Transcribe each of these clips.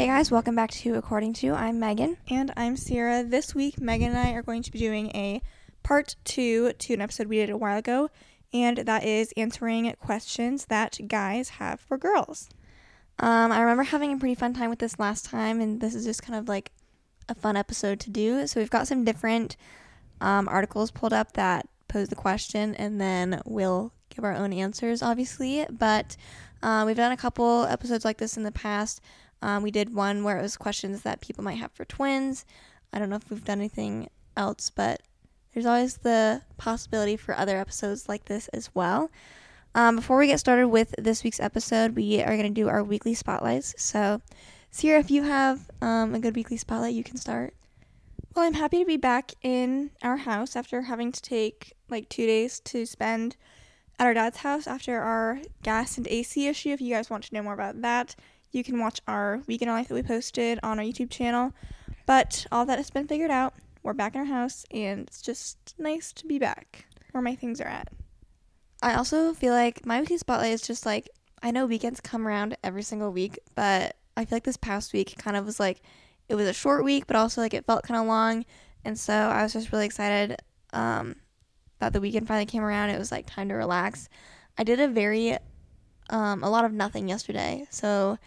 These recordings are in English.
Hey guys, welcome back to According Two. I'm Megan. And I'm Ciera. This week, Megan and I are going to be doing a part two to an episode we did a while ago, and that is answering questions that guys have for girls. Um, I remember having a pretty fun time with this last time, and this is just kind of like a fun episode to do. So we've got some different um, articles pulled up that pose the question, and then we'll give our own answers, obviously. But uh, we've done a couple episodes like this in the past. Um, we did one where it was questions that people might have for twins. I don't know if we've done anything else, but there's always the possibility for other episodes like this as well. Um, before we get started with this week's episode, we are going to do our weekly spotlights. So, Ciera, if you have um, a good weekly spotlight, you can start. Well, I'm happy to be back in our house after having to take like two days to spend at our dad's house after our gas and AC issue. If you guys want to know more about that, you can watch our weekend life that we posted on our YouTube channel. But all that has been figured out. We're back in our house, and it's just nice to be back where my things are at. I also feel like my weekly spotlight is just like I know weekends come around every single week, but I feel like this past week kind of was like it was a short week, but also like it felt kind of long, and so I was just really excited um, that the weekend finally came around. It was like time to relax. I did a very um, a lot of nothing yesterday, so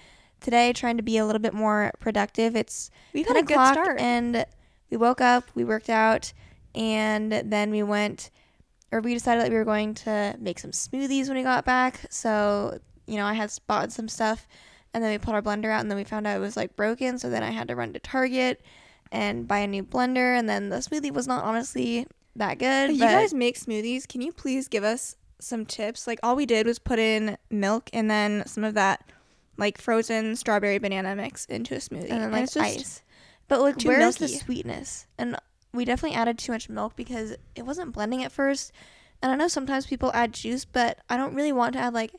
today trying to be a little bit more productive. It's We've had a good start. and we woke up, we worked out, and then we went or we decided that we were going to make some smoothies when we got back. So, you know, I had bought some stuff and then we pulled our blender out and then we found out it was like broken. So then I had to run to Target and buy a new blender. And then the smoothie was not honestly that good. You guys make smoothies. Can you please give us some tips? Like, all we did was put in milk and then some of that like frozen strawberry banana mix into a smoothie. and then like it's just ice. But like, too where's the sweetness? And we definitely added too much milk because it wasn't blending at first. And I know sometimes people add juice, but I don't really want to add like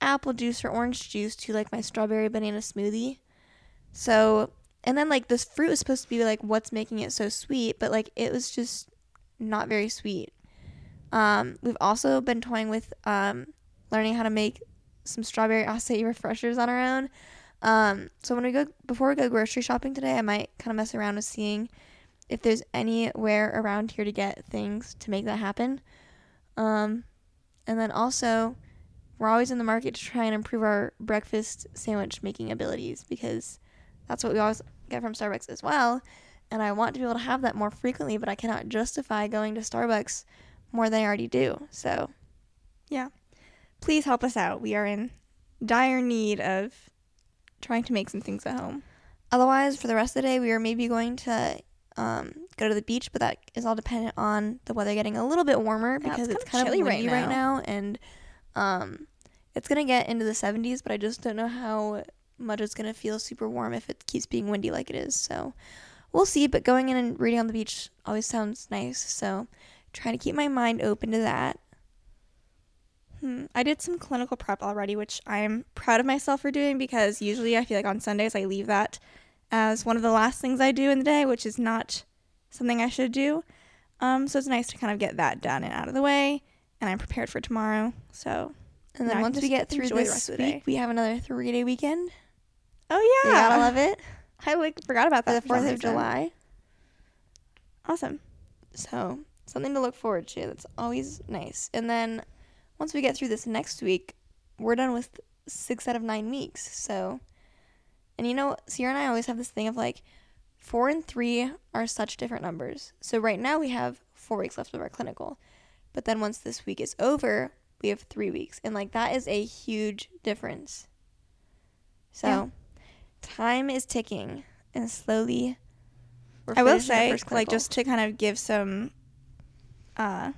apple juice or orange juice to like my strawberry banana smoothie. So, and then like this fruit was supposed to be like what's making it so sweet, but like it was just not very sweet. Um, we've also been toying with um, learning how to make some strawberry acai refreshers on our own. Um, so when we go before we go grocery shopping today, I might kind of mess around with seeing if there's anywhere around here to get things to make that happen. Um, and then also, we're always in the market to try and improve our breakfast sandwich making abilities because that's what we always get from Starbucks as well. And I want to be able to have that more frequently, but I cannot justify going to Starbucks more than I already do. So, please help us out. We are in dire need of trying to make some things at home. Otherwise, for the rest of the day, we are maybe going to um, go to the beach, but that is all dependent on the weather getting a little bit warmer Yeah, because it's it's, kind of chilly right windy right now. now, and um, it's gonna get into the 70s, but I just don't know how much it's gonna feel super warm if it keeps being windy like it is. So we'll see. But going in and reading on the beach always sounds nice. So trying to keep my mind open to that. Hmm. I did some clinical prep already, which I'm proud of myself for doing because usually I feel like on Sundays I leave that as one of the last things I do in the day, which is not something I should do. Um, so it's nice to kind of get that done and out of the way, and I'm prepared for tomorrow. So, And then Yeah, I can once we get through the this the week, day. we have another three day weekend. oh You yeah, gotta love it I like forgot about that the for some Fourth of. July. Awesome. So something to look forward to. That's always nice. And then once we get through this next week, we're done with six out of nine weeks. So, and you know, Ciera and I always have this thing of like four and three are such different numbers. So right now we have four weeks left of our clinical, but then once this week is over, we have three weeks, and like that is a huge difference. So, Yeah. time is ticking, and slowly. we're I will say, like, just to kind of give some uh,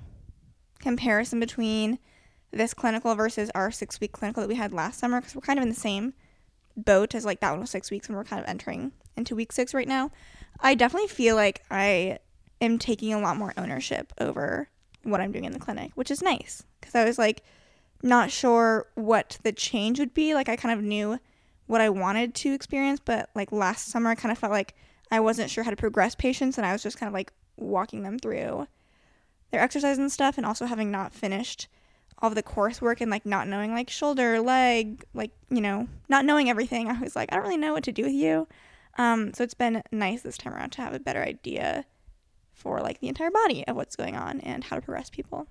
comparison between this clinical versus our six week clinical that we had last summer, because we're kind of in the same boat as like that one was six weeks, and we're kind of entering into week six right now. I definitely feel like I am taking a lot more ownership over what I'm doing in the clinic, which is nice because I was like not sure what the change would be. Like, I kind of knew what I wanted to experience, but like last summer, I kind of felt like I wasn't sure how to progress patients, and I was just kind of like walking them through their exercise and stuff, and also having not finished all the coursework and like not knowing like shoulder, leg, like, you know, not knowing everything, I was like, I don't really know what to do with you. Um, so it's been nice this time around to have a better idea for like the entire body of what's going on and how to progress people.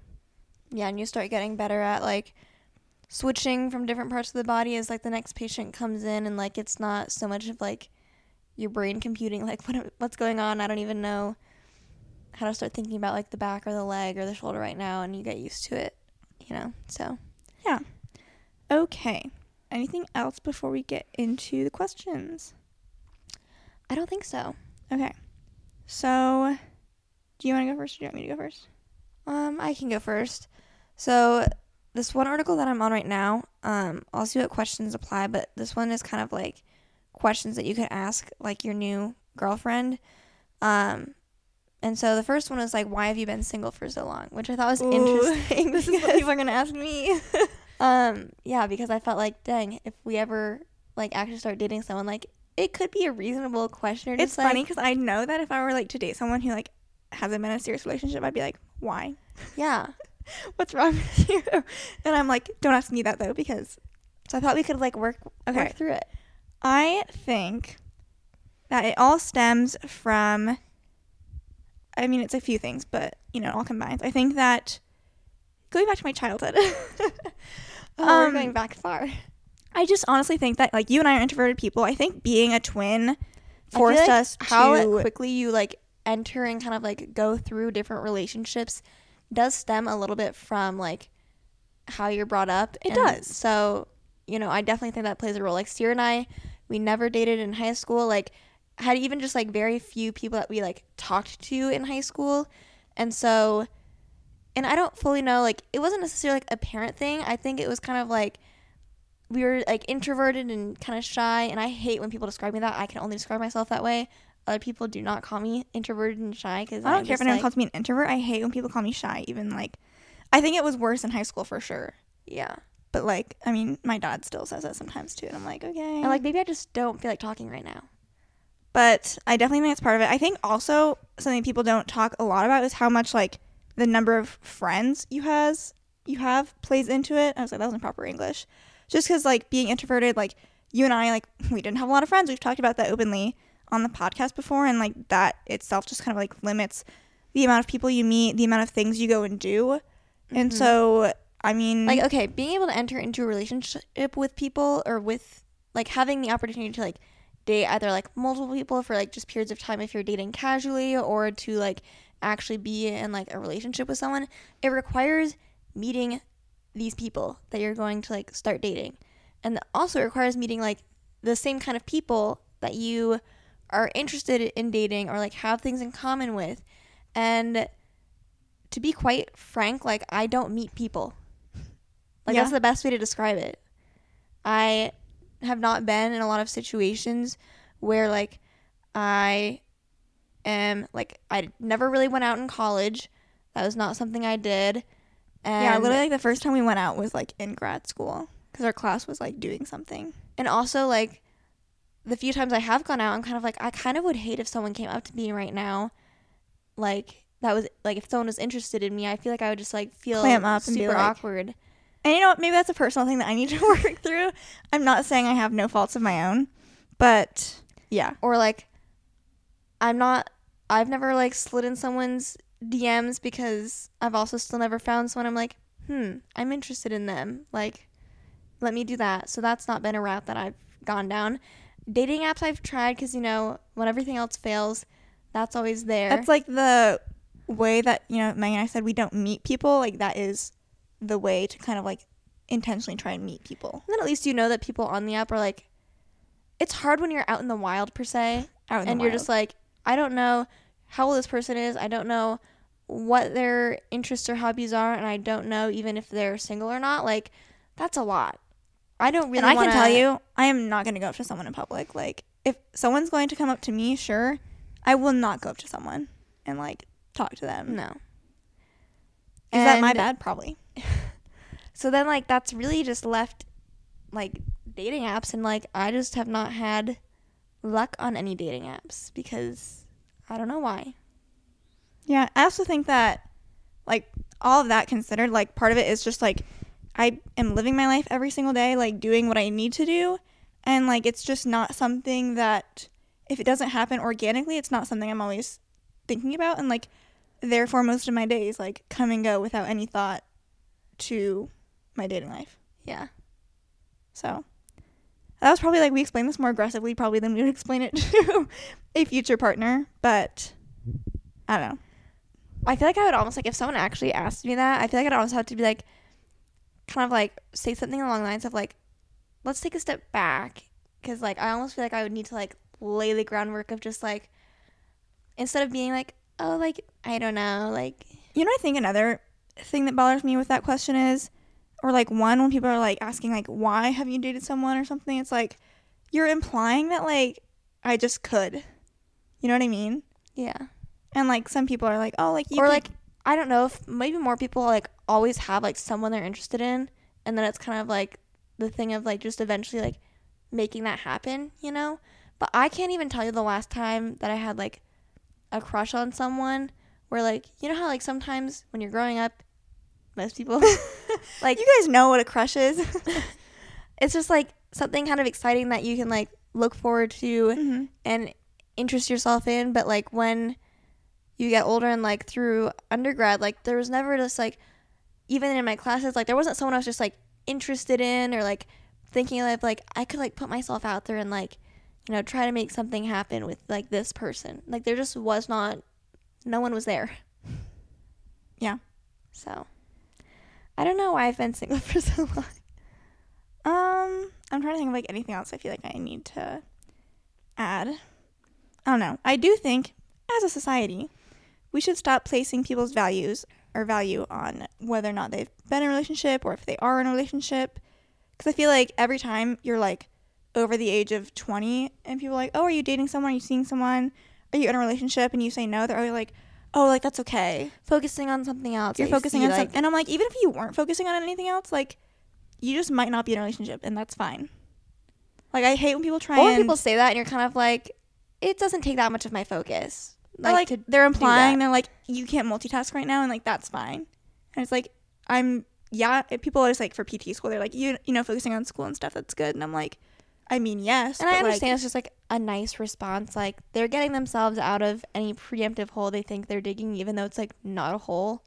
Yeah, and you start getting better at like switching from different parts of the body as like the next patient comes in and like it's not so much of like your brain computing like what what's going on. I don't even know how to start thinking about like the back or the leg or the shoulder right now and you get used to it, you know. So, yeah. Okay. Anything else before we get into the questions? I don't think so. Okay. So, do you want to go first or do you want me to go first? Um, I can go first. So, this one article that I'm on right now, um, I'll see what questions apply, but this one is kind of like questions that you could ask like your new girlfriend. Um, and so the first one was like, why have you been single for so long? Which I thought was Ooh, interesting. this is what people are gonna ask me. um, yeah, because I felt like, dang, if we ever like actually start dating someone, like it could be a reasonable question. Or it's like, funny because I know that if I were like to date someone who like hasn't been in a serious relationship, I'd be like, why? Yeah. What's wrong with you? And I'm like, don't ask me that though because So I thought we could like work Okay. work through it. I think that it all stems from. I mean, it's a few things, but you know, it all combined. I think that going back to my childhood, Oh, Um, we're going back far. I just honestly think that like you and I are introverted people. I think being a twin forced like us how to. quickly you like enter and kind of like go through different relationships does stem a little bit from like how you're brought up. It And does. So, you know, I definitely think that plays a role. Like Ciera and I, we never dated in high school. Like had even just like very few people that we like talked to in high school. And so and I don't fully know like it wasn't necessarily like a parent thing. I think it was kind of like we were like introverted and kind of shy and I hate when people describe me that. I can only describe myself that way. Other people do not call me introverted and shy because I don't care if anyone calls me an introvert. I hate when people call me shy. Even like, I think it was worse in high school for sure. yeah. But like, I mean, my dad still says that sometimes too, and I'm like, okay. And like maybe I just don't feel like talking right now. But I definitely think it's part of it. I think also something people don't talk a lot about is how much like the number of friends you has you have plays into it. I was like, that wasn't proper English. Just because like being introverted, like you and I, like we didn't have a lot of friends. We've talked about that openly on the podcast before, and like that itself just kind of like limits the amount of people you meet, the amount of things you go and do. And Mhm. so, I mean, Like okay, being able to enter into a relationship with people or with like having the opportunity to like date either like multiple people for like just periods of time if you're dating casually or to like actually be in like a relationship with someone, it requires meeting these people that you're going to like start dating. And also requires meeting like the same kind of people that you are interested in dating or like have things in common with. And to be quite frank, like I don't meet people. Like Yeah. that's the best way to describe it. I have not been in a lot of situations where like I am like I never really went out in college. That was not something I did. And yeah, literally like the first time we went out was like in grad school because our class was like doing something. and also like the few times I have gone out, I'm kind of like I kind of would hate if someone came up to me right now, like that was like if someone was interested in me, I feel like I would just like feel Clam up and be super like- awkward. And you know what? Maybe that's a personal thing that I need to work through. I'm not saying I have no faults of my own, but yeah. or like I'm not I've never like slid in someone's DMs because I've also still never found someone I'm like, "Hmm, I'm interested in them." Like let me do that. So that's not been a route that I've gone down. Dating apps I've tried cuz you know, when everything else fails, that's always there. That's like the way that, you know, Megan and I said we don't meet people. Like that is the way to kind of like intentionally try and meet people. And then at least you know that people on the app are like it's hard when you're out in the wild per se Out in and you're just like I don't know how old this person is. I don't know what their interests or hobbies are and I don't know even if they're single or not. Like that's a lot. I don't really and I wanna, can tell you, I am not going to go up to someone in public. Like if someone's going to come up to me, sure, I will not go up to someone and like talk to them. no. Is that my bad? Probably. So then like that's really just left like dating apps and like I just have not had luck on any dating apps because I don't know why. Yeah, I also think that like all of that considered, like part of it is just like I am living my life every single day, like doing what I need to do. And like it's just not something that if it doesn't happen organically, it's not something I'm always thinking about. And like therefore most of my days like come and go without any thought to my dating life. Yeah. So that was probably like we explained this more aggressively probably than we would explain it to a future partner, but I don't know. I feel like I would almost like if someone actually asked me that, I feel like I'd almost have to be like kind of like say something along the lines of like let's take a step back cuz like I almost feel like I would need to like lay the groundwork of just like instead of being like oh like I don't know like You know, I think another thing that bothers me with that question is, or like one when people are like asking like why have you dated someone or something, it's like you're implying that like I just could. You know what I mean? yeah. And like some people are like, oh, like you or could- like I don't know if maybe more people like always have like someone they're interested in and then it's kind of like the thing of like just eventually like making that happen, you know? But I can't even tell you the last time that I had like a crush on someone where like you know how like sometimes when you're growing up most people like you guys know what a crush is. it's just like something kind of exciting that you can like look forward to mm-hmm. and interest yourself in but like when you get older and like through undergrad like there was never just like even in my classes like there wasn't someone I was just like interested in or like thinking of like I could like put myself out there and like you know try to make something happen with like this person like there just was not no one was there Yeah. so I don't know why I've been single for so long Um, I'm trying to think of like anything else I feel like I need to add. I don't know. I do think as a society, we should stop placing people's values or value on whether or not they've been in a relationship or if they are in a relationship. Because I feel like every time you're like over the age of 20 and people are like, oh, are you dating someone? Are you seeing someone? Are you in a relationship? And you say no, they're always like, oh, like that's okay. focusing on something else You're focusing see, on like, something. And I'm like, even if you weren't focusing on anything else, like, you just might not be in a relationship, and that's fine. Like, I hate when people try Or and. people say that and you're kind of like, it doesn't take that much of my focus. like, to they're implying they're like, you can't multitask right now, and like, that's fine. And it's like, I'm, yeah, people are just like, for PT school, they're like, you, you know, focusing on school and stuff, that's good. And I'm like, I mean, yes. and I but, like, understand it's just like a nice response. Like they're getting themselves out of any preemptive hole they think they're digging, even though it's like not a hole.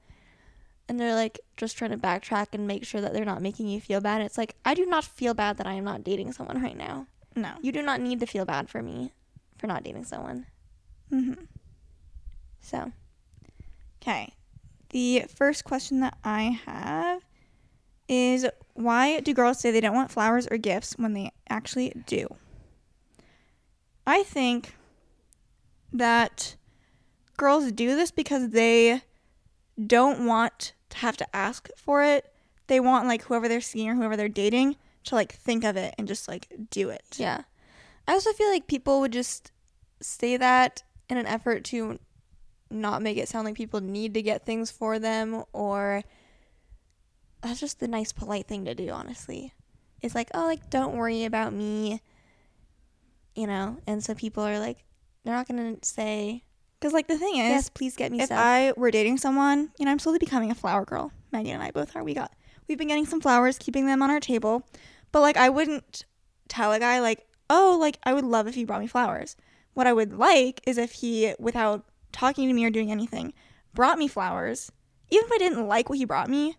And they're like just trying to backtrack and make sure that they're not making you feel bad. It's like I do not feel bad that I am not dating someone right now. no. You do not need to feel bad for me for not dating someone. Mm-hmm. So Okay. The first question that I have is why do girls say they don't want flowers or gifts when they actually do? I think that girls do this because they don't want to have to ask for it. They want like whoever they're seeing or whoever they're dating to like think of it and just like do it. Yeah. I also feel like people would just say that in an effort to not make it sound like people need to get things for them or that's just the nice polite thing to do, honestly. It's like, "Oh, like don't worry about me." You know, and so people are like they're not going to say, Cuz like the thing is "Yes, please get me if stuff." I were dating someone, you know, I'm slowly becoming a flower girl. Megan and I both are. We got we've been getting some flowers, keeping them on our table. But like I wouldn't tell a guy like, "Oh, like I would love if you brought me flowers." What I would like is if he without talking to me or doing anything brought me flowers. Even if I didn't like what he brought me,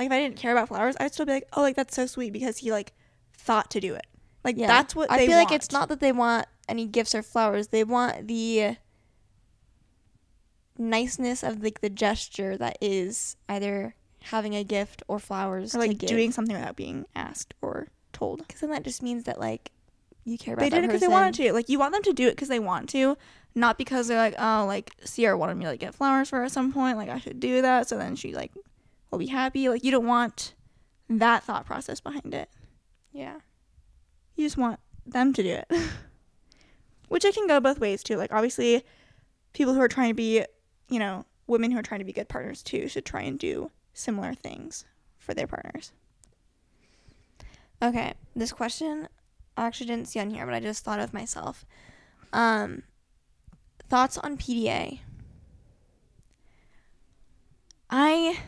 like if I didn't care about flowers, I'd still be like, "Oh, like that's so sweet because he like thought to do it." Like Yeah. that's what I feel like it's not that they want any gifts or flowers. They want the niceness of like the gesture that is either having a gift or flowers or like doing something without being asked or told. Because then that just means that like you care about they did it because they wanted to. Like you want them to do it because they want to, not because they're like, oh, like Ciera wanted me to like get flowers for her at some point. Like I should do that, so then she like will be happy. Like you don't want that thought process behind it. Yeah. You just want them to do it, which it can go both ways too. Like obviously, people who are trying to be, you know, women who are trying to be good partners too should try and do similar things for their partners. Okay. This question I actually didn't see on here, but I just thought of myself. Um, thoughts on PDA? I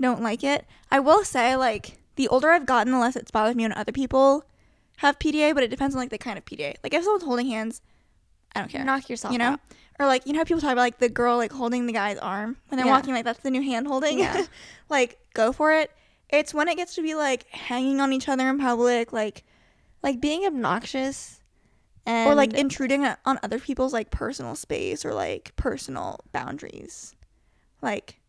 don't like it. I will say, like, the older I've gotten, the less it's bothers me when other people have PDA, but it depends on like the kind of PDA. Like if someone's holding hands, I don't care. Knock yourself you know? out. Or like you know how people talk about like the girl like holding the guy's arm when they're Yeah. walking, like that's the new hand holding. Yeah. like go for it. It's when it gets to be like hanging on each other in public, like Like being obnoxious and or like intruding on other people's like personal space or like personal boundaries. Like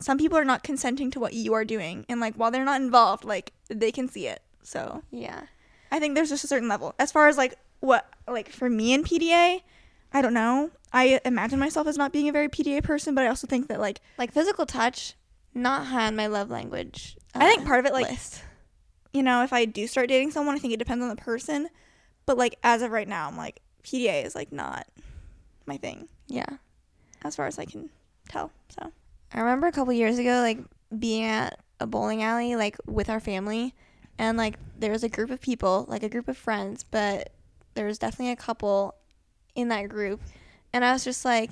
some people are not consenting to what you are doing and like while they're not involved, like they can see it. So, yeah. I think there's just a certain level. As far as like what like for me in PDA, I don't know. I imagine myself as not being a very PDA person, but I also think that like Like physical touch, not high on my love language. I think uh, part of it like list. you know, if I do start dating someone, I think it depends on the person. But like as of right now, I'm like PDA is like not my thing Yeah. as far as I can tell. So I remember a couple years ago, like being at a bowling alley, like with our family, and like there was a group of people, like a group of friends, but there was definitely a couple in that group, and I was just like,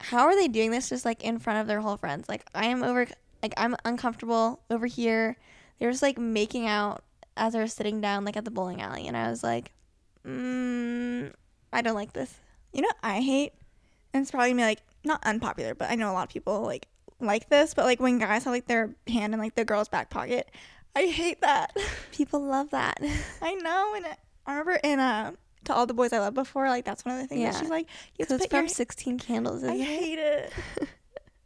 how are they doing this just like in front of their whole friends? Like I am over, like I'm uncomfortable over here. They were just like making out as they were sitting down, like at the bowling alley, and I was like, mm, I don't like this. you know, I hate, and it's probably be like not unpopular, but I know a lot of people like like this. But like when guys have like their hand in like the girl's back pocket, I hate that. People love that. I know, and I remember in uh to all the boys I loved before, like that's one of the things that Yeah. she's like, you Because have to it's put from your 16 Candles, I it? hate it.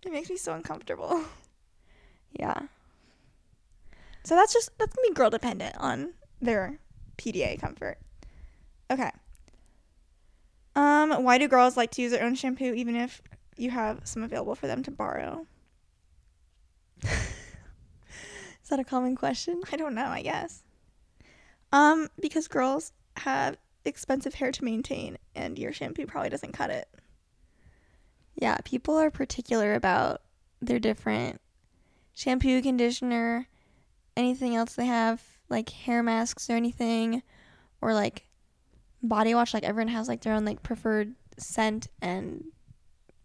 it makes me so uncomfortable. Yeah. So that's just that's gonna be girl dependent on their PDA comfort. Okay. Um, why do girls like to use their own shampoo even if you have some available for them to borrow? Is that a common question? I don't know, I guess. Um, because girls have expensive hair to maintain and your shampoo probably doesn't cut it. Yeah, people are particular about their different shampoo, conditioner, anything else they have, like hair masks or anything, or like body wash. Like everyone has like their own like preferred scent and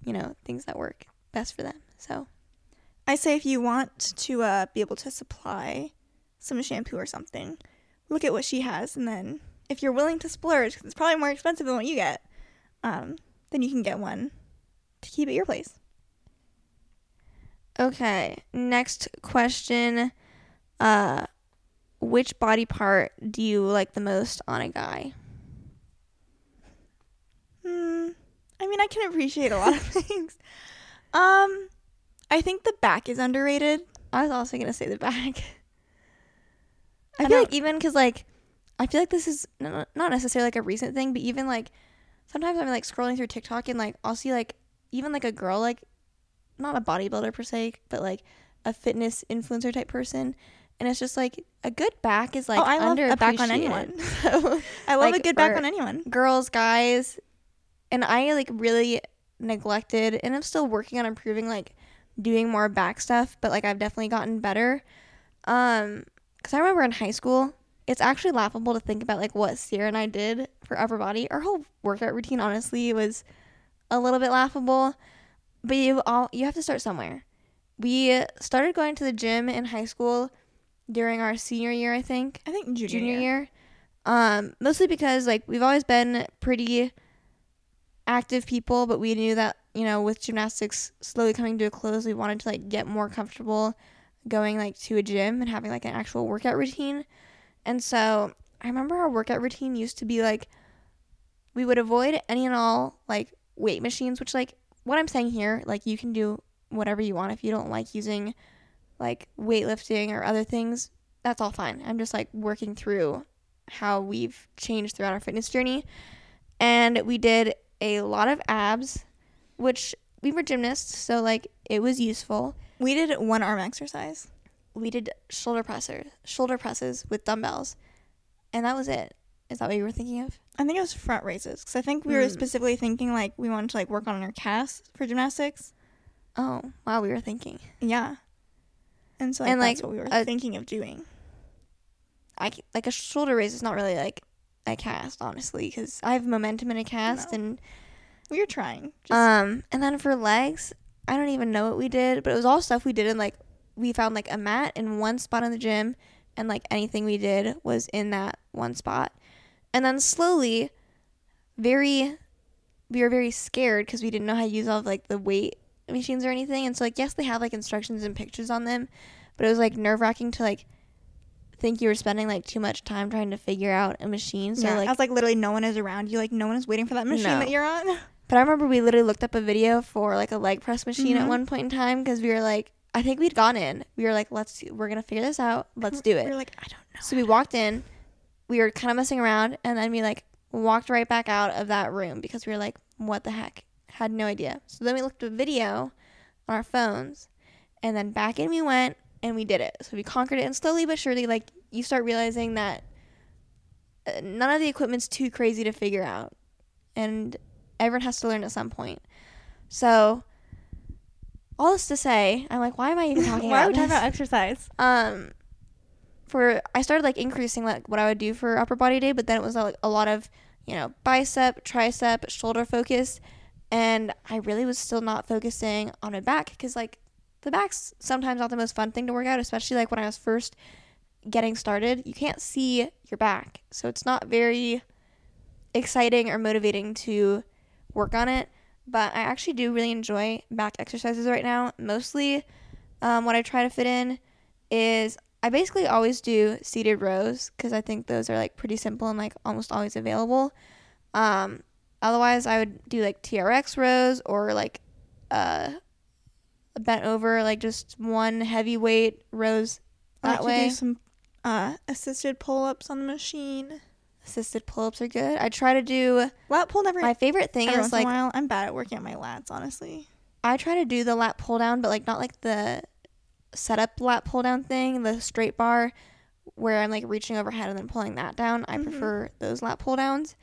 you know things that work best for them. So I say if you want to uh, be able to supply some shampoo or something, look at what she has, and then if you're willing to splurge, 'cause it's probably more expensive than what you get, um, then you can get one to keep at your place. okay, next question. Uh, which body part do you like the most on a guy? Hmm. I mean, I can appreciate a lot of things. Um, I think the back is underrated. I was also gonna say the back. I I feel like even because like I feel like this is n- not necessarily like a recent thing, but even like sometimes I'm like scrolling through TikTok and like I'll see like even like a girl like not a bodybuilder per se, but like a fitness influencer type person, and it's just like a good back is like Oh, I love a back on anyone. So, I love a good back on anyone. girls, guys, and I like really neglected, and I'm still working on improving, like doing more back stuff. But like I've definitely gotten better. Um, because I remember in high school, it's actually laughable to think about like what Ciera and I did for upper body. Our whole workout routine, honestly, was a little bit laughable. But you all you have to start somewhere. We started going to the gym in high school during our senior year, I think I think junior, junior year. year. Um, mostly because like we've always been pretty active people, but we knew that you know with gymnastics slowly coming to a close, we wanted to like get more comfortable going like to a gym and having like an actual workout routine. And so I remember our workout routine used to be like we would avoid any and all like weight machines, which like what I'm saying here, like you can do whatever you want if you don't like using like weightlifting or other things that's all fine. I'm just like working through how we've changed throughout our fitness journey. And we did a lot of abs, which we were gymnasts, so like it was useful. We did one arm exercise. We did shoulder pressers, shoulder presses with dumbbells, and that was it. Is that what you were thinking of? I think it was front raises because I think we were Hmm. specifically thinking like we wanted to like work on our casts for gymnastics. Oh, wow, we were thinking. Yeah. And so like, And, that's like, what we were a- thinking of doing. I like a shoulder raise is not really like a cast, honestly, because I have momentum in a cast, No. and We were trying. Just, Um, and then for legs, I don't even know what we did, but it was all stuff we did in like we found like a mat in one spot in the gym. and like anything we did was in that one spot. And then slowly, very, we were very scared because we didn't know how to use all of like the weight machines or anything. And so like yes, they have like instructions and pictures on them, but it was like nerve wracking to like think you were spending like too much time trying to figure out a machine. So yeah, like I was like literally no one is around you. Like no one is waiting for that machine No. that you're on. But I remember we literally looked up a video for like a leg press machine at Mhm. one point in time because we were like, I think we'd gone in. We were like, let's, we're gonna figure this out. Let's do it. We're like I don't know. So we walked in. We were kind of messing around, and then we like walked right back out of that room because we were like, what the heck? Had no idea. So then we looked at a video on our phones, and then back in we went, and we did it. So we conquered it, and slowly but surely, like you start realizing that uh, none of the equipment's too crazy to figure out, and everyone has to learn at some point. So all this to say, I'm like, why am I even talking Why are about we talking about exercise? um for I started like increasing like what I would do for upper body day, but then it was like a lot of you know bicep, tricep, shoulder focus, and I really was still not focusing on my back because like the back's sometimes not the most fun thing to work out, especially like when I was first getting started. You can't see your back, so it's not very exciting or motivating to work on it. But I actually do really enjoy back exercises right now. Mostly, um, what I try to fit in is I basically always do seated rows because I think those are like pretty simple and like almost always available. Um, otherwise, I would do like TRX rows or like uh, bent over, like just one heavy weight rows I that like to way. do some uh, assisted pull ups on the machine. Assisted pull ups are good. I try to do Lat pull never. my favorite thing is like in a while. I'm bad at working out my lats, honestly. I try to do the lat pull down, but like not like the setup lat pull down thing, the straight bar where I'm like reaching overhead and then pulling that down. I Mhm. prefer those lat pull downs.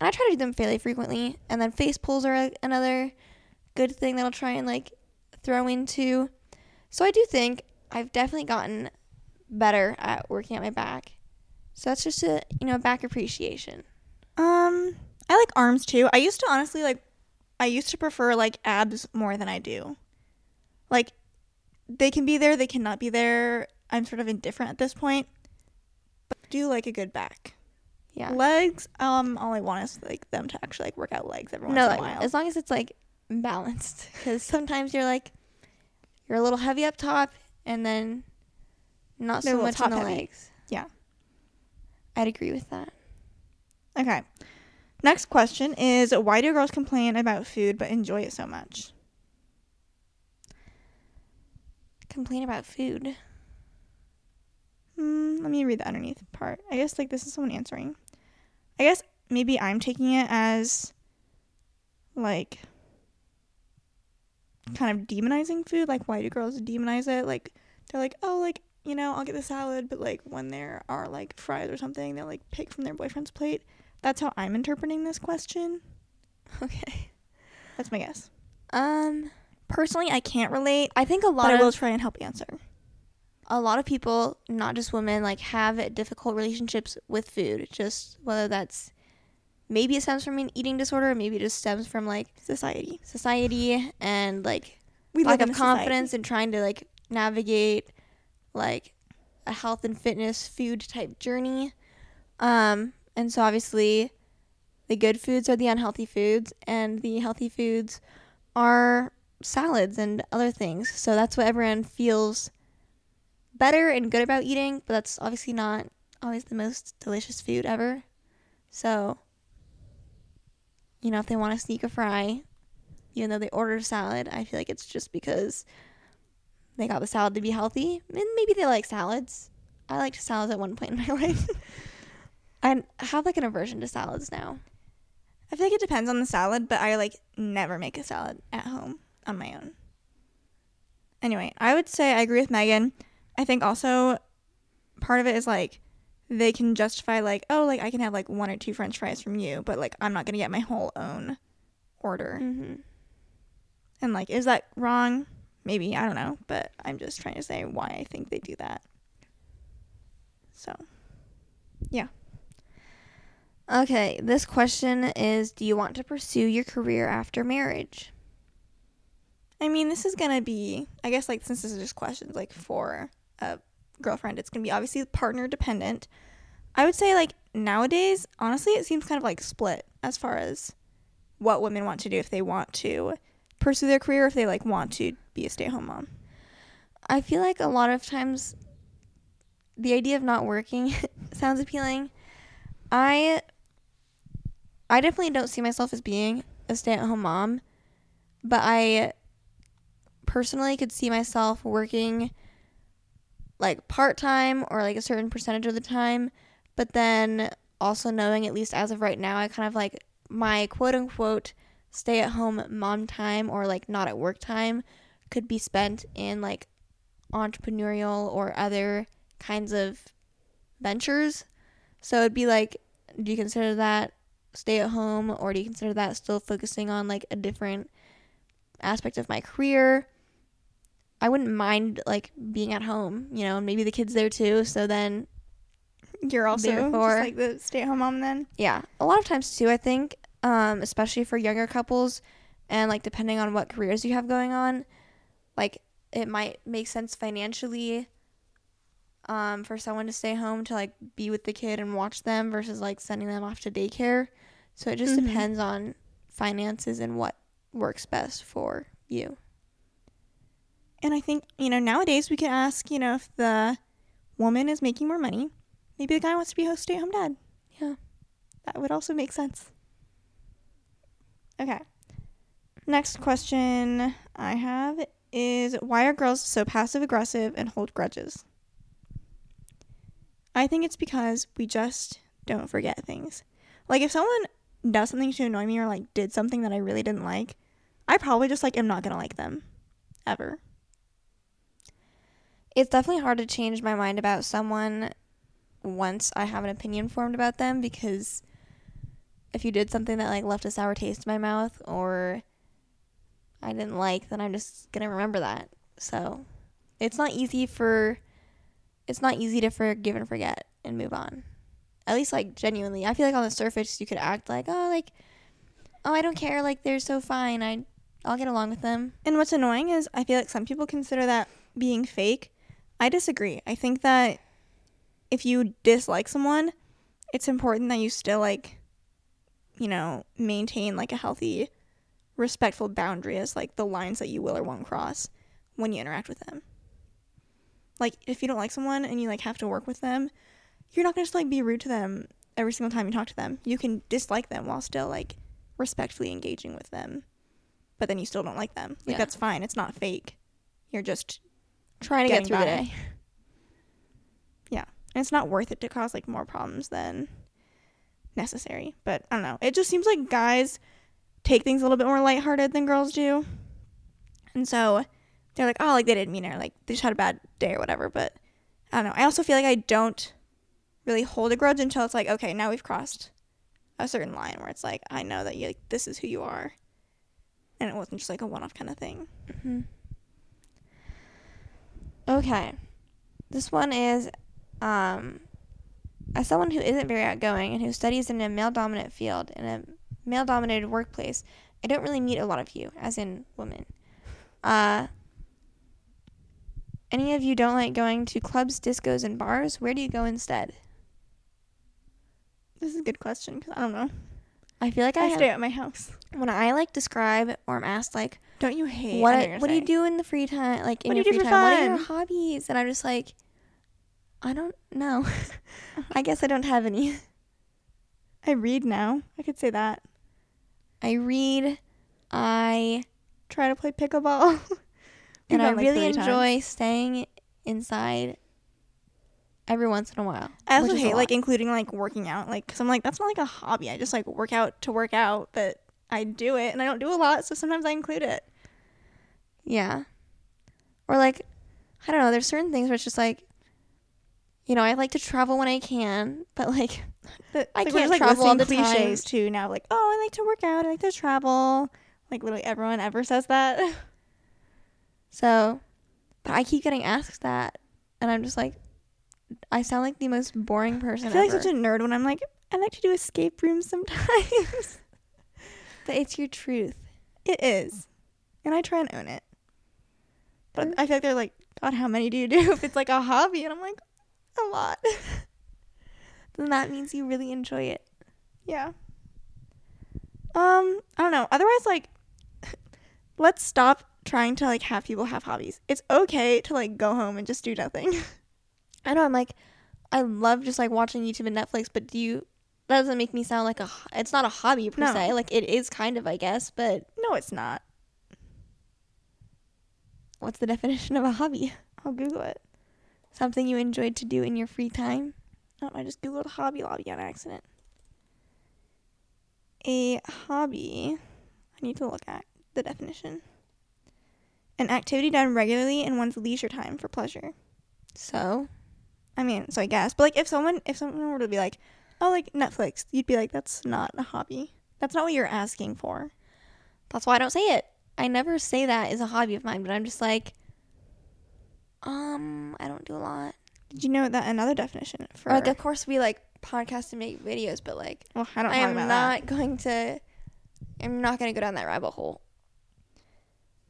And I try to do them fairly frequently. And then face pulls are a- another good thing that I'll try and like throw into. So I do think I've definitely gotten better at working at my back. So that's just a, you know, back appreciation. Um, I like arms too. I used to honestly like. I used to prefer like abs more than I do. Like, they can be there, they cannot be there. I'm sort of indifferent at this point. But I do like a good back. Yeah. Legs, um, all I want is like them to actually like work out legs every once no, in a while. as long as it's like balanced, because sometimes you're like you're a little heavy up top, and then not They're so much on the top-heavy. legs. Yeah. I'd agree with that. Okay. Next question is why do girls complain about food but enjoy it so much? Complain about food. Hmm, let me read the underneath part. I guess like this is someone answering. I guess maybe I'm taking it as like kind of demonizing food. Like why do girls demonize it? Like they're like, oh, like you know, I'll get the salad, but like when there are like fries or something, they'll like pick from their boyfriend's plate. That's how I'm interpreting this question. Okay. That's my guess. Um, Personally, I can't relate, I think a lot I will try and help answer. a lot of people, not just women, like have difficult relationships with food. Just whether that's maybe it stems from an eating disorder, or maybe it just stems from like Society. society and like We lack of a society. confidence in trying to like navigate like a health and fitness food type journey. Um, and so obviously the good foods are the unhealthy foods and the healthy foods are salads and other things. So that's what everyone feels better and good about eating, but that's obviously not always the most delicious food ever. So you know, if they want to sneak a fry, even though they ordered a salad, I feel like it's just because they got the salad to be healthy. And maybe they like salads. I liked salads at one point in my life. I have like an aversion to salads now. I feel like it depends on the salad, but I like never make a salad at home on my own. Anyway, I would say I agree with Megan. I think also part of it is like they can justify like, oh, like I can have like one or two french fries from you, but like I'm not going to get my whole own order. Mm-hmm. And like is that wrong? Maybe, I don't know, but I'm just trying to say why I think they do that. So, yeah. Okay, this question is Do you want to pursue your career after marriage? I mean, this is to be I guess like since this is just questions like for a girlfriend. It's gonna be obviously partner dependent. I would say like nowadays, honestly, it seems kind of like split as far as what women want to do if they want to pursue their career, if they like want to be a stay at home mom. I feel like a lot of times the idea of not working sounds appealing. I I definitely don't see myself as being a stay-at-home mom, but I personally could see myself working like part-time or like a certain percentage of the time, but then also knowing at least as of right now I kind of like my quote unquote stay at home mom time or like not at work time could be spent in like entrepreneurial or other kinds of ventures. So it'd be like, do you consider that stay at home or do you consider that still focusing on like a different aspect of my career? I wouldn't mind like being at home, you know, maybe the kids there too. So then, You're also Therefore- like the stay at home mom then. yeah, a lot of times too, I think, um, especially for younger couples and like depending on what careers you have going on, like it might make sense financially um, for someone to stay home to like be with the kid and watch them versus like sending them off to daycare. So it just Mhm. depends on finances and what works best for you. And I think, you know, nowadays we can ask, you know, if the woman is making more money, maybe the guy wants to be a stay at home dad. Yeah. That would also make sense. Okay. Next question I have is why are girls so passive aggressive and hold grudges? I think it's because we just don't forget things. Like if someone does something to annoy me or like did something that I really didn't like, I probably just like am not gonna like them. Ever. It's definitely hard to change my mind about someone once I have an opinion formed about them because if you did something that like left a sour taste in my mouth or I didn't like, then I'm just gonna remember that. So it's not easy for it's not easy to forgive and forget and move on. At least like genuinely. I feel like on the surface you could act like, oh like oh I don't care, like they're so fine. I I'll get along with them. And what's annoying is I feel like some people consider that being fake. I disagree. I think that if you dislike someone, it's important that you still like you know, maintain like a healthy respectful boundary as like the lines that you will or won't cross when you interact with them. Like if you don't like someone and you like have to work with them, you're not going to just like be rude to them every single time you talk to them. You can dislike them while still like respectfully engaging with them. But then you still don't like them. Like Yeah. that's fine. It's not fake. You're just Trying to get through the by. day. and it's not worth it to cause like more problems than necessary. But I don't know. It just seems like guys take things a little bit more lighthearted than girls do. And so they're like, oh, like they didn't mean it, like they just had a bad day or whatever. But I don't know. I also feel like I don't really hold a grudge until it's like, okay, now we've crossed a certain line where it's like, I know that you like this is who you are. And it wasn't just like a one off kind of thing. hmm Okay. This one is um, as someone who isn't very outgoing and who studies in a male dominant field in a male dominated workplace, I don't really meet a lot of you, as in women. Uh, any of you don't like going to clubs, discos, and bars? Where do you go instead? This is a good question because I don't know. I feel like I, I have, stay at my house. when I like describe or I'm asked like Don't you hate what I what do you do in the free time like in What your do you free do for time what are your hobbies and i'm just like i don't know i uh-huh. guess i don't have any I read now. I could say that. i read i Try to play pickleball. and i like, really three times. enjoy staying inside every once in a while I also which is a hate like including like working out, like because I'm like that's not like a hobby. I just like work out to work out, but I do it and I don't do a lot, so sometimes I include it. yeah or like i don't know there's certain things where it's just like you know i like to travel when i can but like But I like, can't like, travel all the time. cliches too now. Like oh, I like to work out. I like to travel. Like literally everyone ever says that. So, but I keep getting asked that, and I'm just like, I sound like the most boring person I feel like such a nerd when I'm like I like to do escape rooms sometimes. but it's your truth. it is, and I try and own it. But mm. I feel like they're like God, how many do you do if it's like a hobby? And I'm like, a lot. Then that means you really enjoy it. yeah. Um, I don't know. Otherwise, like, let's stop trying to like have people have hobbies. It's okay to like go home and just do nothing. I know I'm like I love just like watching YouTube and Netflix, but do you that doesn't make me sound like a it's not a hobby per No. se. Like it is kind of, I guess, but no, it's not. what's the definition of a hobby? I'll Google it. Something you enjoyed to do in your free time? Oh, I just googled Hobby Lobby on accident. A hobby. I need to look at the definition. An activity done regularly in one's leisure time for pleasure. So, I mean, so I guess, but like if someone if someone were to be like, "Oh, like Netflix," you'd be like, "That's not a hobby. That's not what you're asking for." that's why I don't say it. I never say that is a hobby of mine, but I'm just like um, I don't do a lot. Did you know that another definition for Or, like of course we like podcast and make videos, but like well, I don't I am not going to I'm not going to go down that rabbit hole.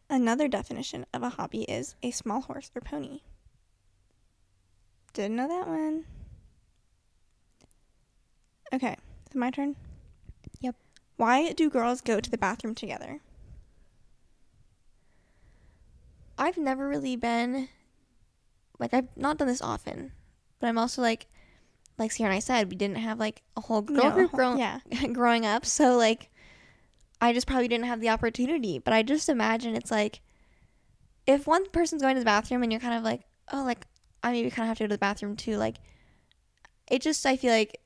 Another definition of a hobby is a small horse or pony. Didn't know that one. Okay, is it my turn? Yep. Why do girls go to the bathroom together? I've never really been like I've not done this often, but I'm also like like Ciera and I said, we didn't have like a whole girl No, group grown, yeah. growing up, so like I just probably didn't have the opportunity. But I just imagine it's like if one person's going to the bathroom and you're kind of like, oh, like I maybe kind of have to go to the bathroom too. Like it just I feel like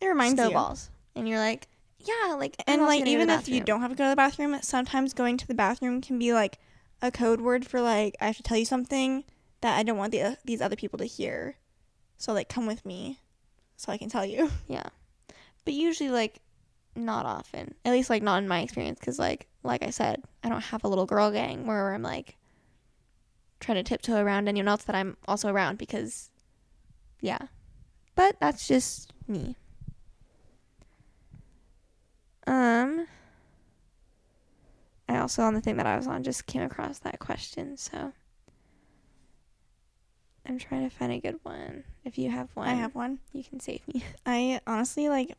It reminds you. snowballs, and you're like, yeah, like And like gonna go to even if you don't have to go to the bathroom, sometimes going to the bathroom can be like a code word for like I have to tell you something that I don't want the, uh, these other people to hear. So like come with me so I can tell you. Yeah. But usually, like, not often. At least, like, not in my experience. Because, like, like I said, I don't have a little girl gang where I'm, like, trying to tiptoe around anyone else that I'm also around because, yeah. But that's just me. Um, I also, on the thing that I was on, just came across that question. So I'm trying to find a good one. If you have one, I have one. you can save me. I honestly like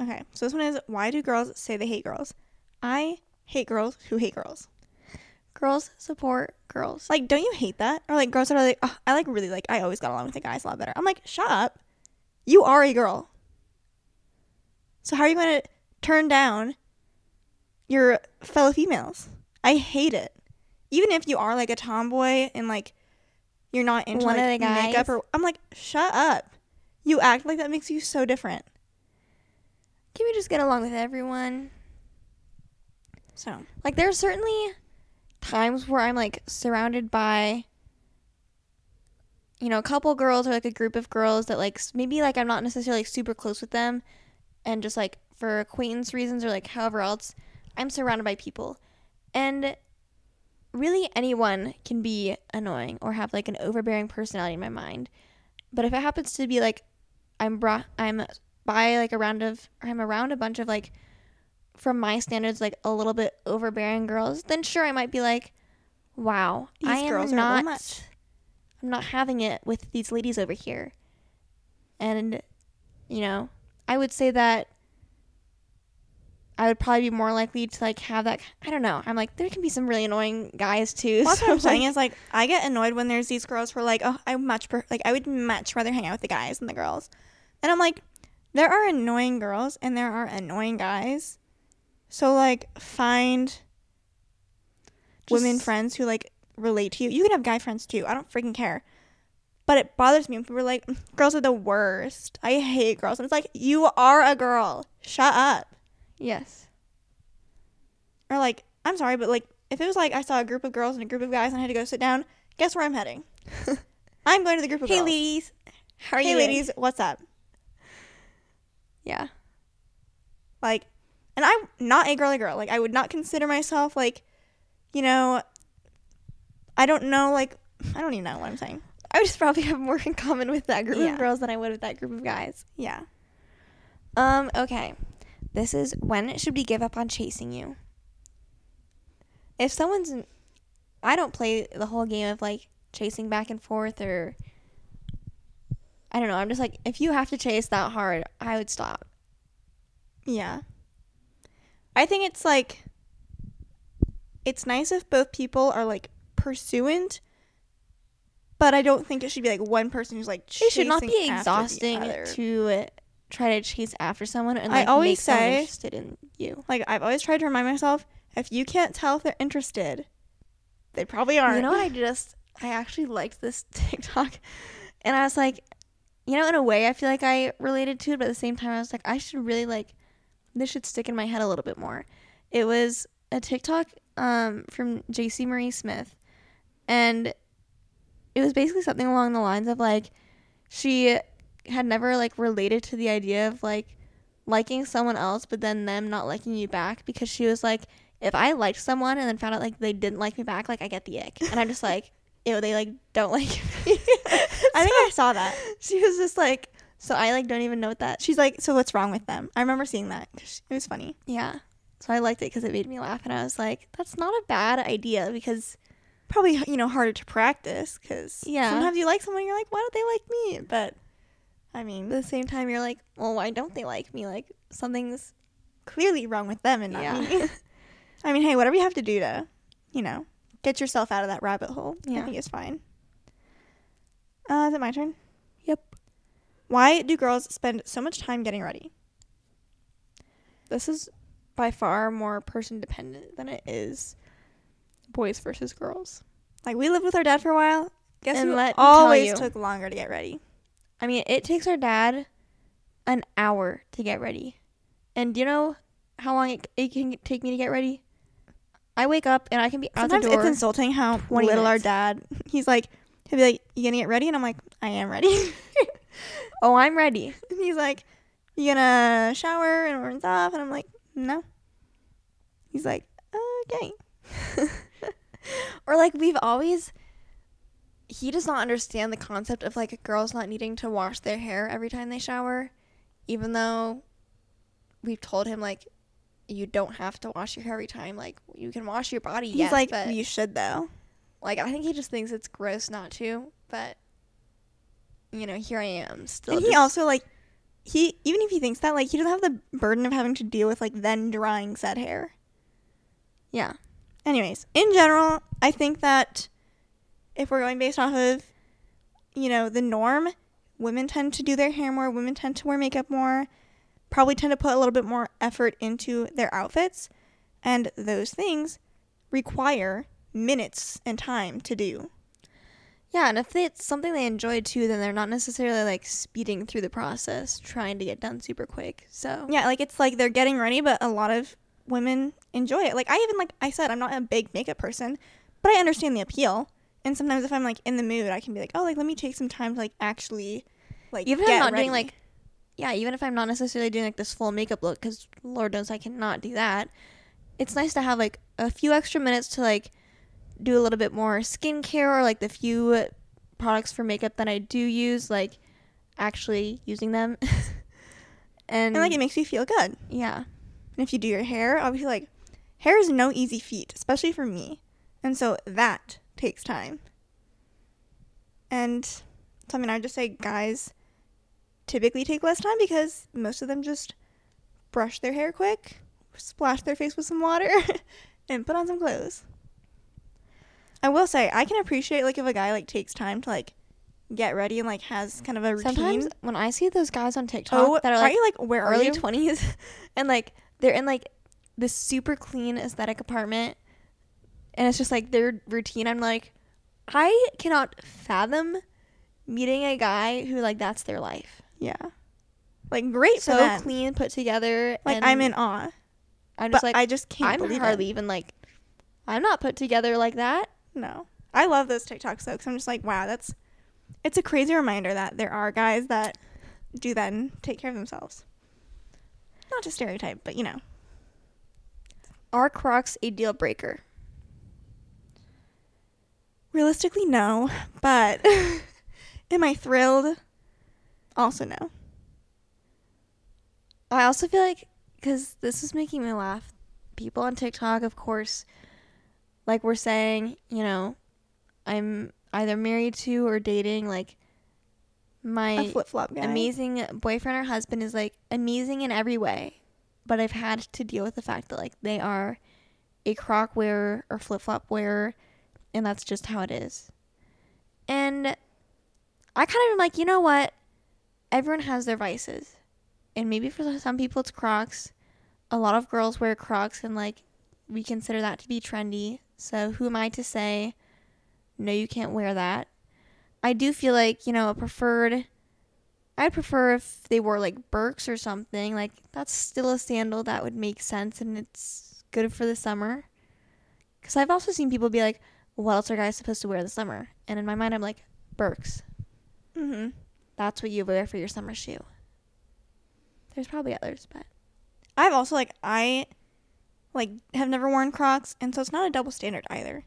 okay, so this one is why do girls say they hate girls? I hate girls who hate girls. Girls support girls. Like, don't you hate that? Or like girls that are like, oh, I like really like I always got along with the guys a lot better. I'm like, shut up. You are a girl. So how are you going to turn down your fellow females? I hate it. Even if you are like a tomboy and like you're not into One of like, the makeup or I'm like, shut up. You act like that makes you so different. Can we just get along with everyone? So Like there's certainly times where I'm like surrounded by you know, a couple girls or like a group of girls that like maybe like I'm not necessarily like, super close with them and just like for acquaintance reasons or like however else, I'm surrounded by people. And really anyone can be annoying or have like an overbearing personality in my mind. But if it happens to be like I'm brought I'm by like a round of or I'm around a bunch of like from my standards like a little bit overbearing girls, then sure I might be like, wow, These I am girls are not. I'm not having it with these ladies over here. And you know, I would say that I would probably be more likely to like have that I don't know. I'm like there can be some really annoying guys too. Well, that's what I'm saying like, is like I get annoyed when there's these girls who are like, oh, I much per- like I would much rather hang out with the guys than the girls, and I'm like, there are annoying girls and there are annoying guys, so like find women friends who like relate to you. You can have guy friends too. I don't freaking care. But it bothers me when people are like, "Mm, girls are the worst. I hate girls. And it's like, you are a girl. Shut up. Yes. Or like, I'm sorry, but like, if it was like I saw a group of girls and a group of guys and I had to go sit down, guess where I'm heading? I'm going to the group of girls Hey girls. ladies, how are Hey you? doing? ladies, what's up? Yeah. Like, and I'm not a girly girl. Like, I would not consider myself like, you know, I don't know. Like, I don't even know what I'm saying. I would just probably have more in common with that group Yeah. of girls than I would with that group of guys. Yeah. Um, okay. This is when it should we give up on chasing you? If someone's I don't play the whole game of like chasing back and forth or I don't know. I'm just like if you have to chase that hard, I would stop. Yeah. I think it's like it's nice if both people are like pursuant, but I don't think it should be like one person who's like It should not be chasing after the exhausting to uh, try to chase after someone and I like always make someone say- interested in you. Like I've always tried to remind myself, if you can't tell if they're interested, they probably aren't. You know I just I actually liked this TikTok and I was like, you know, in a way I feel like I related to it, but at the same time I was like, I should really like this should stick in my head a little bit more. It was a TikTok um from JC Marie Smith and it was basically something along the lines of like she had never like related to the idea of like liking someone else but then them not liking you back because she was like if I liked someone and then found out like they didn't like me back, like I get the ick. And I'm just like, ew, they like don't like me. I think I saw that. she was just like, so I like don't even know what that. She's like, so what's wrong with them? I remember seeing that. It was funny. Yeah. So I liked it because it made me laugh, and I was like, that's not a bad idea because Probably you know harder to practice because Yeah. sometimes you like someone, and you're like, why don't they like me? But I mean, at the same time you're like, well, why don't they like me? Like something's clearly wrong with them and not yeah. me. I mean, hey, whatever you have to do to, you know, get yourself out of that rabbit hole, yeah. I think is fine. Uh, is it my turn? Yep. Why do girls spend so much time getting ready? This is by far more person dependent than it is boys versus girls. Like we lived with our dad for a while. Guess And who always took longer to get ready. I mean, it takes our dad an hour to get ready. And do you know how long it, it can take me to get ready? I wake up and I can be out Sometimes the door. it's insulting how 20 little our dad. He's like, he'll be like, "You gonna get ready?" And I'm like, "I am ready." oh, I'm ready. and he's like, "You gonna shower and rinse off?" And I'm like, "No." He's like, "Okay." Or like we've always he does not understand the concept of like girls not needing to wash their hair every time they shower, even though we've told him like you don't have to wash your hair every time. Like you can wash your body. He's yes, like, but "You should though." like I think he just thinks it's gross not to. But you know, here I am still. and he also like, he even if he thinks that, like, he doesn't have the burden of having to deal with like then drying said hair. yeah. anyways, in general, I think that if we're going based off of, you know, the norm, women tend to do their hair more, women tend to wear makeup more, probably tend to put a little bit more effort into their outfits, and those things require minutes and time to do. Yeah, and if it's something they enjoy too, then they're not necessarily like speeding through the process, trying to get done super quick. So Yeah, like it's like they're getting ready, but a lot of women enjoy it. Like I even like I said, I'm not a big makeup person, but I understand the appeal. And sometimes if I'm like in the mood, I can be like, oh, like let me take some time to like actually, like even if I'm not ready. doing like, yeah, even if I'm not necessarily doing like this full makeup look, because Lord knows I cannot do that. It's nice to have like a few extra minutes to like do a little bit more skincare or like the few products for makeup that I do use, like actually using them. and and like it makes you feel good. yeah, And if you do your hair, obviously like hair is no easy feat, especially for me. And so that takes time. And so I mean I would just say guys typically take less time because most of them just brush their hair quick, splash their face with some water, and put on some clothes. I will say I can appreciate like if a guy like takes time to like get ready and like has kind of a routine. sometimes when I see those guys on TikTok oh, that are are like you like where are early? 20s and like they're in like this super clean aesthetic apartment and it's just like their routine i'm like i cannot fathom meeting a guy who like that's their life Yeah. Like great for so them. clean put together Like I'm in awe. i'm But just like I just can't i'm believe hardly it. even like i'm not put together like that No. I love those TikToks though cuz I'm just like wow, that's it's a crazy reminder that there are guys that do that and take care of themselves. Not to stereotype, but you know. are crocs a deal breaker Realistically no, but am I thrilled? Also no. I also feel like because this is making me laugh. People on TikTok, of course, like we're saying, you know, I'm either married to or dating. Like my flip flop amazing boyfriend or husband is like amazing in every way, but I've had to deal with the fact that like they are a croc wearer or flip flop wearer, and that's just how it is. And I kind of am like, you know what? Everyone has their vices, and maybe for some people it's Crocs. A lot of girls wear Crocs, and like we consider that to be trendy. So who am I to say, no, you can't wear that? I do feel like you know a preferred. I'd prefer if they wore like Birks or something. Like that's still a sandal that would make sense and it's good for the summer. Because I've also seen people be like, "What else are guys supposed to wear in the summer?" And in my mind, I'm like, Birks. Mm-hmm. That's what you wear for your summer shoe. There's probably others, but I've also like I like have never worn Crocs, and so it's not a double standard either.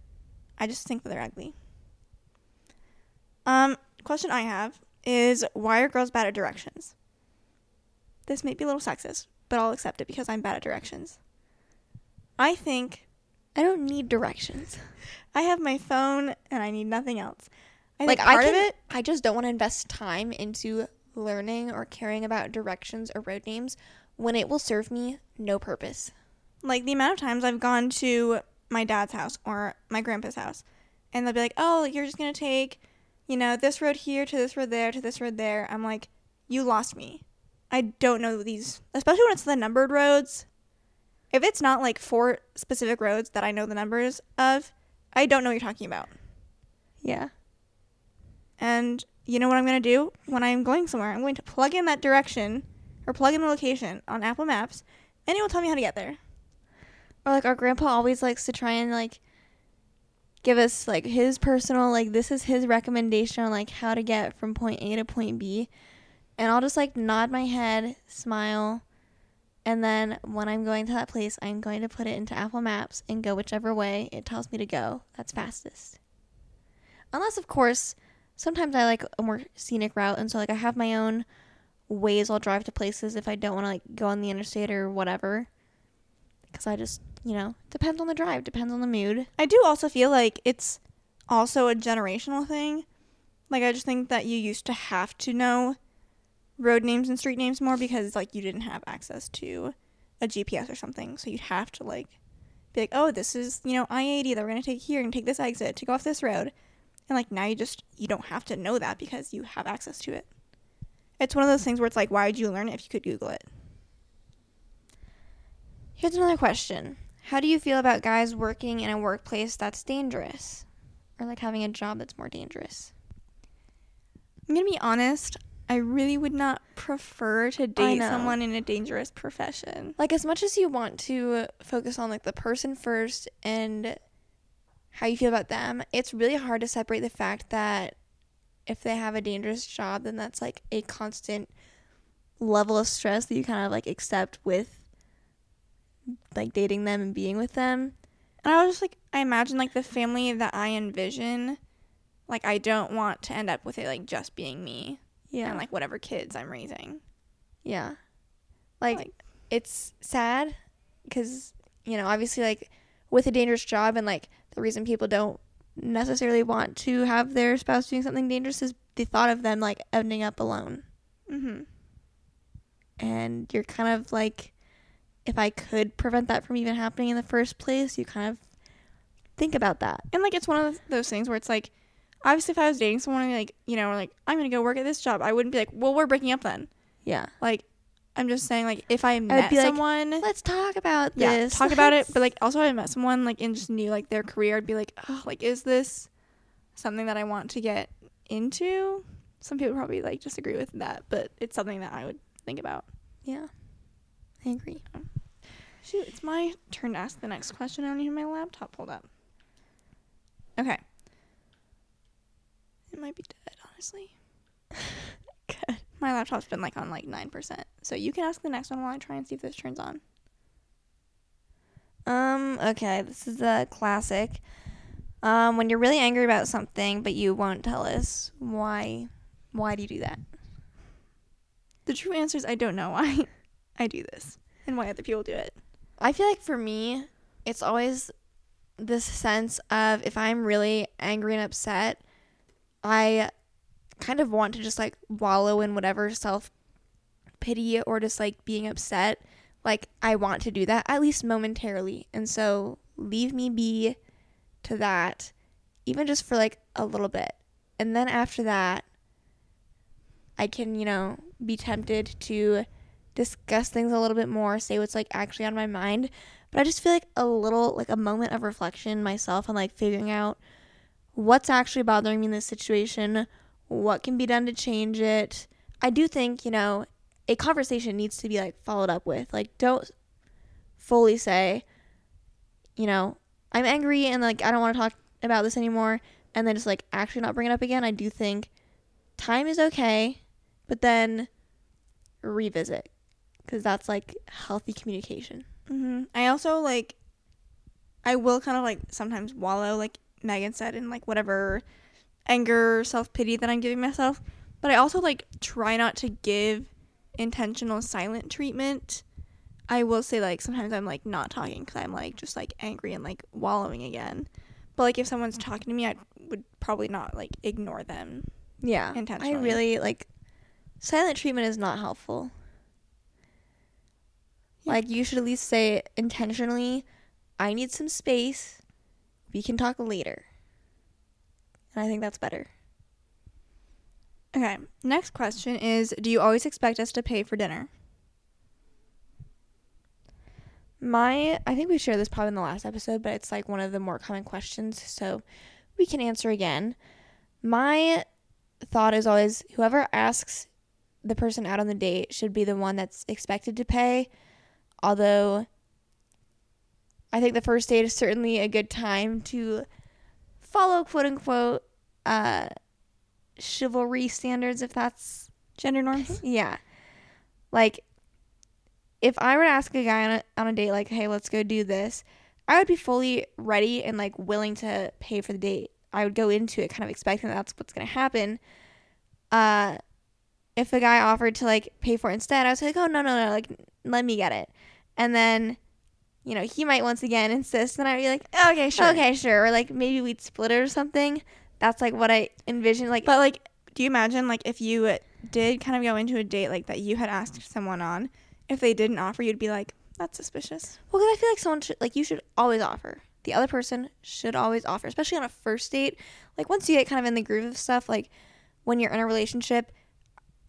I just think that they're ugly. Um, question I have is why are girls bad at directions? This may be a little sexist, but I'll accept it because I'm bad at directions. I think I don't need directions. I have my phone and I need nothing else. I like think I part can, of it I just don't want to invest time into learning or caring about directions or road names when it will serve me no purpose. like the amount of times I've gone to my dad's house or my grandpa's house, and they'll be like, "Oh, you're just gonna take, you know, this road here to this road there to this road there." I'm like, "You lost me. I don't know these, especially when it's the numbered roads. If it's not like four specific roads that I know the numbers of, I don't know what you're talking about." Yeah. And you know what I'm going to do when I'm going somewhere? I'm going to plug in that direction or plug in the location on Apple Maps, and it will tell me how to get there. Or like our grandpa always likes to try and like give us like his personal like this is his recommendation on like how to get from point A to point B. And I'll just like nod my head, smile, and then when I'm going to that place, I'm going to put it into Apple Maps and go whichever way it tells me to go. That's fastest. Unless of course, sometimes I like a more scenic route and so like I have my own ways I'll drive to places if I don't want to like go on the interstate or whatever because I just, you know, depends on the drive, depends on the mood. I do also feel like it's also a generational thing. Like I just think that you used to have to know road names and street names more because like you didn't have access to a GPS or something. So you'd have to like be like, "Oh, this is, you know, I-80 that we're going to take here and take this exit to go off this road." And like now you just you don't have to know that because you have access to it. It's one of those things where it's like, why would you learn it if you could Google it? Here's another question. How do you feel about guys working in a workplace that's dangerous? Or like having a job that's more dangerous? I'm gonna be honest. I really would not prefer to date someone in a dangerous profession. Like as much as you want to focus on like the person first and how you feel about them, it's really hard to separate the fact that if they have a dangerous job, then that's like a constant level of stress that you kind of like accept with like dating them and being with them. And I was just like, I imagine like the family that I envision, like I don't want to end up with it like just being me Yeah. and like whatever kids I'm raising. Yeah. Like, Like- it's sad because, you know, obviously, like, with a dangerous job and, like, the reason people don't necessarily want to have their spouse doing something dangerous is the thought of them, like, ending up alone. Mm-hmm. And you're kind of like, if I could prevent that from even happening in the first place, you kind of think about that. And like it's one of those things where it's like, obviously, if I was dating someone and like you know like I'm gonna go work at this job, I wouldn't be like, well, we're breaking up then. Yeah. Like, I'm just saying like if I met be like, someone, Let's talk about yeah, this. talk about it. But like also, if I met someone like and just knew like their career, I'd be like, oh, like is this something that I want to get into? Some people probably like disagree with that, but it's something that I would think about. Yeah. I agree. Shoot, it's my turn to ask the next question. I don't even have my laptop pulled up. Okay. It might be dead, honestly. Good. My laptop's been like on like 9%. So you can ask the next one while I try and see if this turns on. Um, okay, this is a classic. Um, when you're really angry about something but you won't tell us, why why do you do that? The true answer is I don't know why I do this and why other people do it. I feel like for me, it's always this sense of if I'm really angry and upset, I kind of want to just like wallow in whatever self pity or just like being upset. Like I want to do that at least momentarily. And so leave me be to that even just for like a little bit. And then after that I can, you know, be tempted to discuss things a little bit more, say what's like actually on my mind. But I just feel like a little like a moment of reflection myself and like figuring out what's actually bothering me in this situation, what can be done to change it. I do think, you know, a conversation needs to be like followed up with. Like don't fully say, you know, I'm angry and like I don't want to talk about this anymore and then just like actually not bring it up again. I do think time is okay, but then revisit because that's like healthy communication. Mm-hmm. I also like, I will kind of like sometimes wallow, like Megan said, in like whatever anger, self pity that I'm giving myself. But I also like try not to give intentional silent treatment. I will say like sometimes I'm like not talking because I'm like just like angry and like wallowing again. But like if someone's mm-hmm. talking to me, I would probably not like ignore them. Yeah, Intentionally. I really like silent treatment is not helpful. Yeah. Like you should at least say intentionally, I need some space. We can talk later. And I think that's better. Okay. Next question is Do you always expect us to pay for dinner? My I think we shared this probably in the last episode, but it's like one of the more common questions, so we can answer again. My thought is always whoever asks the person out on the date should be the one that's expected to pay. Although I think the first date is certainly a good time to follow quote unquote uh chivalry standards if that's Gender norms? yeah. Like, if I were to ask a guy on a, on a date, like, hey, let's go do this, I would be fully ready and, like, willing to pay for the date. I would go into it kind of expecting that that's what's going to happen. Uh, if a guy offered to, like, pay for it instead, I was like, oh, no, no, no, like, let me get it. And then, you know, he might once again insist, and I'd be like, Okay, sure. okay, sure. Or, like, maybe we'd split it or something. That's, like, what I envision. Like, But like, do you imagine like if you did kind of go into a date like that you had asked someone on, if they didn't offer, you'd be like, that's suspicious. Well, because I feel like someone should, like, you should always offer. The other person should always offer, especially on a first date. Like, once you get kind of in the groove of stuff, like, when you're in a relationship,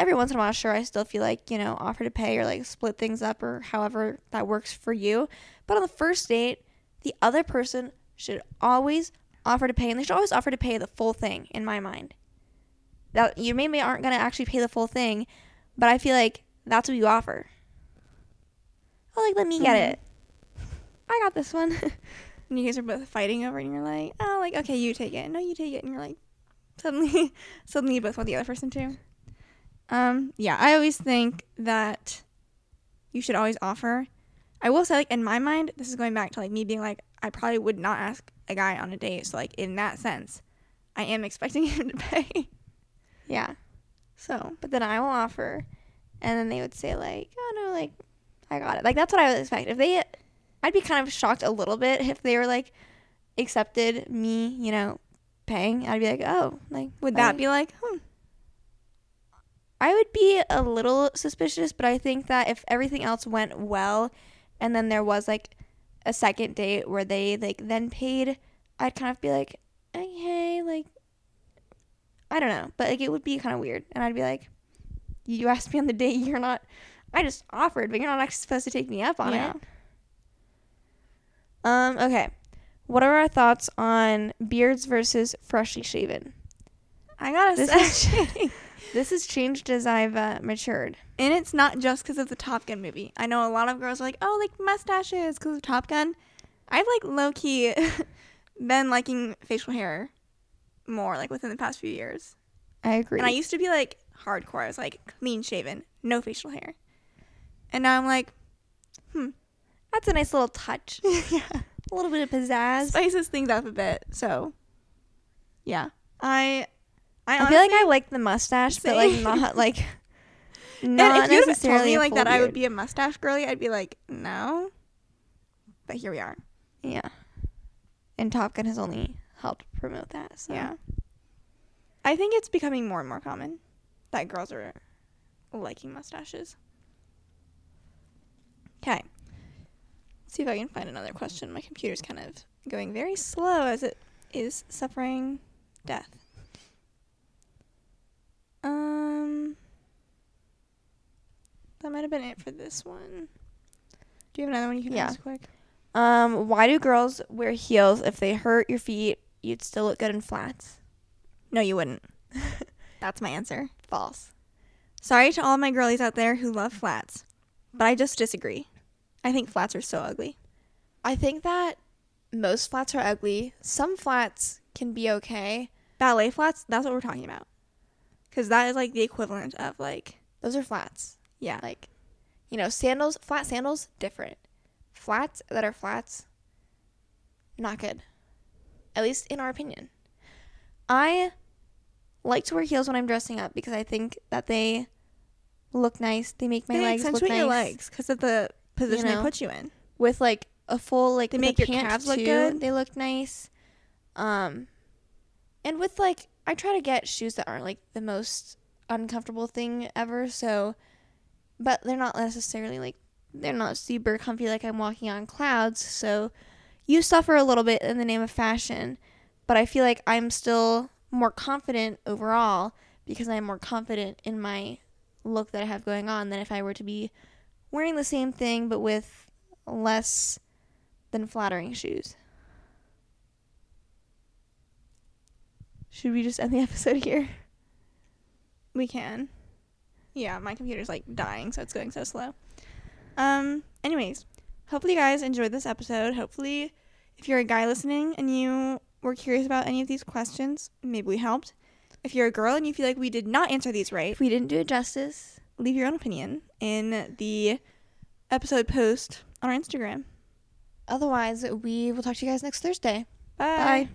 every once in a while, sure, I still feel like, you know, offer to pay or, like, split things up or however that works for you. But on the first date, the other person should always offer to pay, and they should always offer to pay the full thing, in my mind. That you maybe aren't going to actually pay the full thing, but I feel like that's what you offer. Oh, like, let me get Mhm. it. I got this one. And you guys are both fighting over it, and you're like, oh, like okay, you take it. No, you take it, and you're like, suddenly, suddenly you both want the other person too. Um, yeah, I always think that you should always offer. I will say, like in my mind, this is going back to like me being like, I probably would not ask a guy on a date. So like in that sense, I am expecting him to pay. yeah. So But then I will offer, and then they would say, like, oh, no, like, I got it. Like, that's what I would expect. If they, I'd be kind of shocked a little bit if they were, like, accepted me, you know, paying. I'd be like, oh, like, would that be like, hmm, I would be a little suspicious, but I think that if everything else went well and then there was like a second date where they like then paid, I'd kind of be like, okay, like I don't know, but like it would be kind of weird, and I'd be like, you asked me on the date, you're not. I just offered, but you're not actually supposed to take me up on Yeah. it. Um. Okay. What are our thoughts on beards versus freshly shaven? I gotta This say. This has changed as I've uh, matured. And it's not just because of the Top Gun movie. I know a lot of girls are like, oh, like mustaches because of Top Gun. I've like low key been liking facial hair more like within the past few years. I agree. And I used to be like hardcore. I was like clean shaven, no facial hair. And now I'm like, hmm, That's a nice little touch. yeah, A little bit of pizzazz. spices things up a bit. So, yeah, I, I, I feel like I like the mustache, but like not like And not if you told me like that, I would be a mustache girly. I'd be like, no. But here we are. Yeah. And Top Gun has only helped promote that. So. Yeah. I think it's becoming more and more common that girls are liking mustaches. Okay. Let's see if I can find another question. My computer's kind of going very slow as it is suffering death. That might have been it for this one. Do you have another one you can Yeah. ask quick? Um, why do girls wear heels if they hurt your feet? You'd still look good in flats. No, you wouldn't. That's my answer. False. Sorry to all my girlies out there who love flats, but I just disagree. I think flats are so ugly. I think that most flats are ugly. Some flats can be okay. Ballet flats, that's what we're talking about. Because that is like the equivalent of like, Those are flats. Yeah. Like, you know, sandals, flat sandals, different. Flats that are flats, not good. At least in our opinion. I like to wear heels when I'm dressing up because I think that they look nice. They make my they legs look accentuate nice. your legs because of the position know? they put you in. with like a full like They make your calves look good. They look nice. Um and with like I try to get shoes that aren't like the most uncomfortable thing ever, so but they're not necessarily like they're not super comfy like I'm walking on clouds, so you suffer a little bit in the name of fashion, but I feel like I'm still more confident overall because I'm more confident in my look that I have going on than if I were to be wearing the same thing but with less than flattering shoes. Should we just end the episode here? We can. Yeah, my computer's like dying, so it's going so slow. Um, anyways, hopefully you guys enjoyed this episode. Hopefully, if you're a guy listening and you were curious about any of these questions, maybe we helped. If you're a girl and you feel like we did not answer these right, If we didn't do it justice, leave your own opinion in the episode post on our Instagram. otherwise we will talk to you guys next Thursday. Bye. Bye.